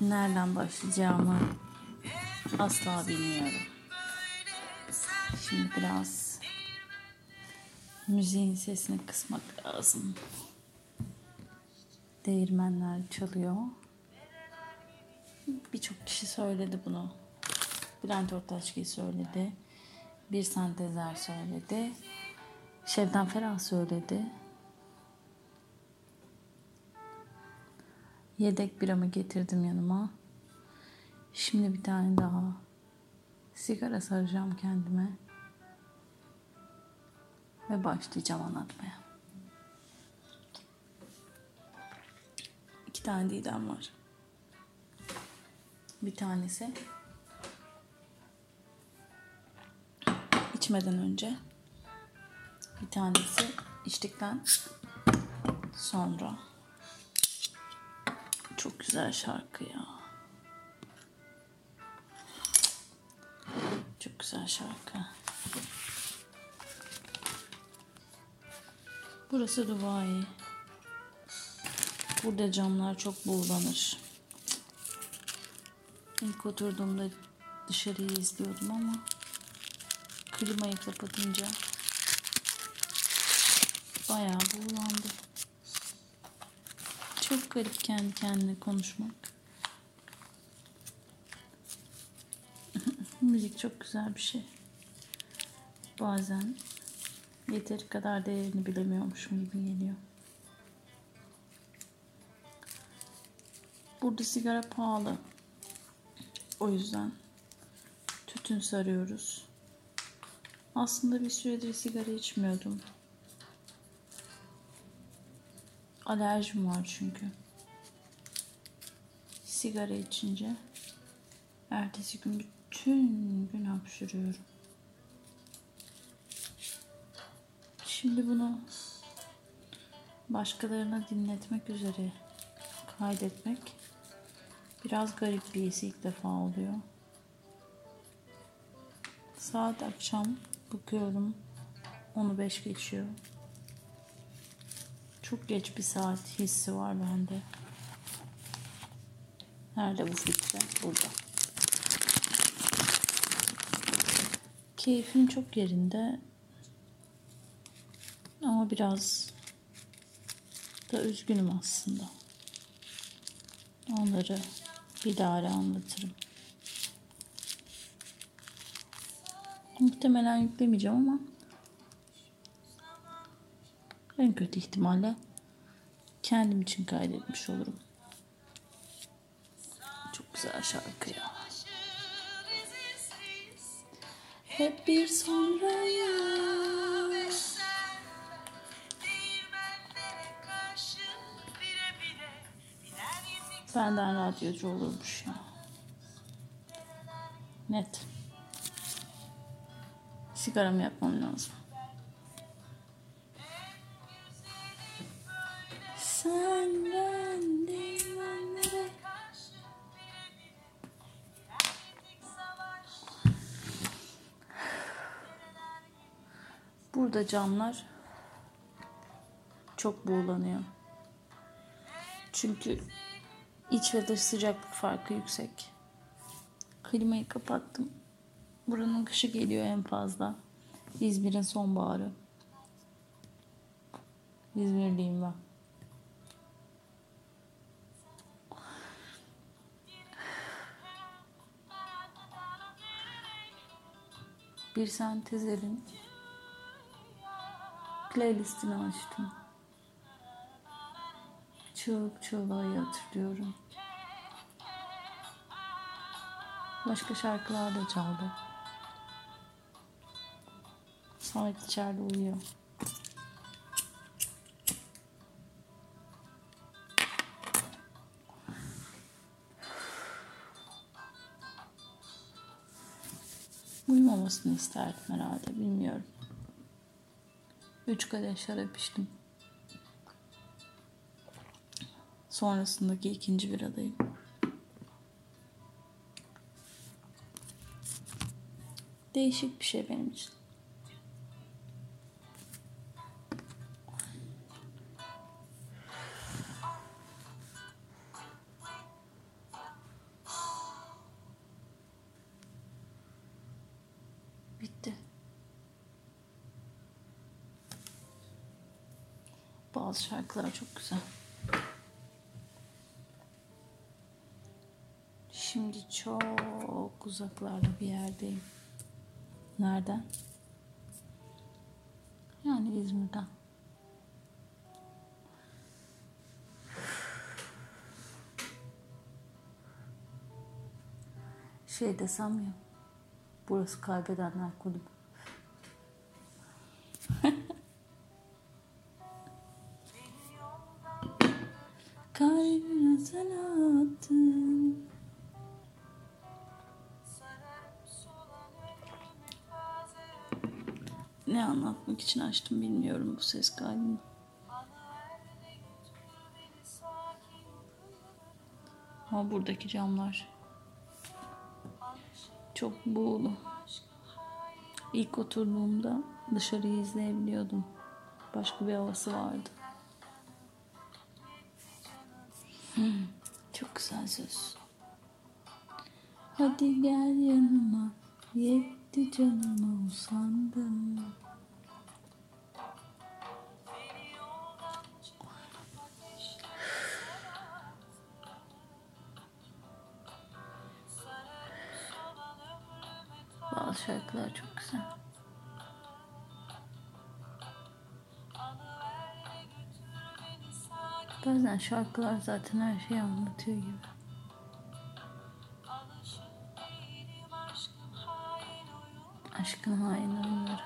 nereden başlayacağımı asla bilmiyorum. Şimdi biraz müziğin sesini kısmak lazım. Değirmenler çalıyor. Birçok kişi söyledi bunu. Bülent Ortaçgil söyledi. Bir sentezer söyledi. Şevden Ferah söyledi. Yedek biramı getirdim yanıma. Şimdi bir tane daha sigara saracağım kendime. Ve başlayacağım anlatmaya. İki tane Didem var. Bir tanesi içmeden önce. Bir tanesi içtikten sonra. Çok güzel şarkı ya. Çok güzel şarkı. Burası Dubai. Burada camlar çok buğulanır. İlk oturduğumda dışarıyı izliyordum ama klimayı kapatınca bayağı buğulandı. Çok garip kendi kendine konuşmak. Müzik çok güzel bir şey. Bazen yeteri kadar değerini bilemiyormuşum gibi geliyor. Burada sigara pahalı. O yüzden tütün sarıyoruz. Aslında bir süredir sigara içmiyordum. Alerjim var çünkü. Sigara içince ertesi gün bütün gün hapşırıyorum. Şimdi bunu başkalarına dinletmek üzere kaydetmek biraz garip bir his ilk defa oluyor. Saat akşam bakıyorum 10'u 5 geçiyor. Çok geç bir saat hissi var bende. Nerede bu filtre? Burada. Keyfim çok yerinde. Ama biraz da üzgünüm aslında. Onları bir daha anlatırım. Muhtemelen yüklemeyeceğim ama en kötü ihtimalle kendim için kaydetmiş olurum. Çok güzel şarkı ya. Hep bir sonraya Benden radyocu olurmuş ya. Net. Sigaramı yapmam lazım. Burada camlar çok buğulanıyor. Çünkü iç ve dış sıcaklık farkı yüksek. Klimayı kapattım. Buranın kışı geliyor en fazla. İzmir'in sonbaharı. İzmirliyim ben. Bir sentezerin playlistini açtım. Çığlık çığlığa hatırlıyorum. Başka şarkılar da çaldı. Samet içeride uyuyor. Uyumamasını isterdim herhalde bilmiyorum. Üç kadeh şarap içtim. Sonrasındaki ikinci bir adayım. Değişik bir şey benim için. Bazı şarkılar çok güzel. Şimdi çok uzaklarda bir yerdeyim. Nereden? Yani İzmir'den. Şey desem ya. Burası kaybedenler kulübü. Sen attın. Ne anlatmak için açtım bilmiyorum bu ses kaydını. Ama buradaki camlar çok buğulu. İlk oturduğumda dışarıyı izleyebiliyordum. Başka bir havası vardı. Çok güzel söz. Hadi gel yanıma, yetti canıma usandım. Bazı şarkılar çok güzel. Bazen şarkılar zaten her şeyi anlatıyor gibi. Aşkın hain oyunları.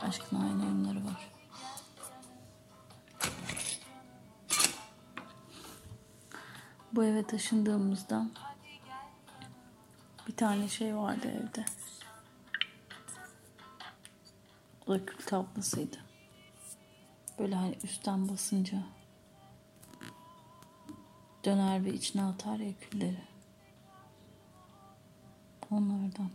Aşkın hain oyunları var. Bu eve taşındığımızda bir tane şey vardı evde. O da kül tablasıydı. Böyle hani üstten basınca döner ve içine atar ya külleri. Onlardan.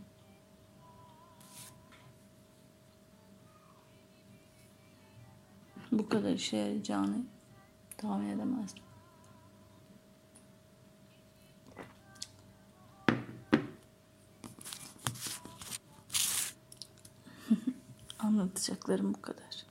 Bu kadar işe yarayacağını tahmin edemezdim. Anlatacaklarım bu kadar.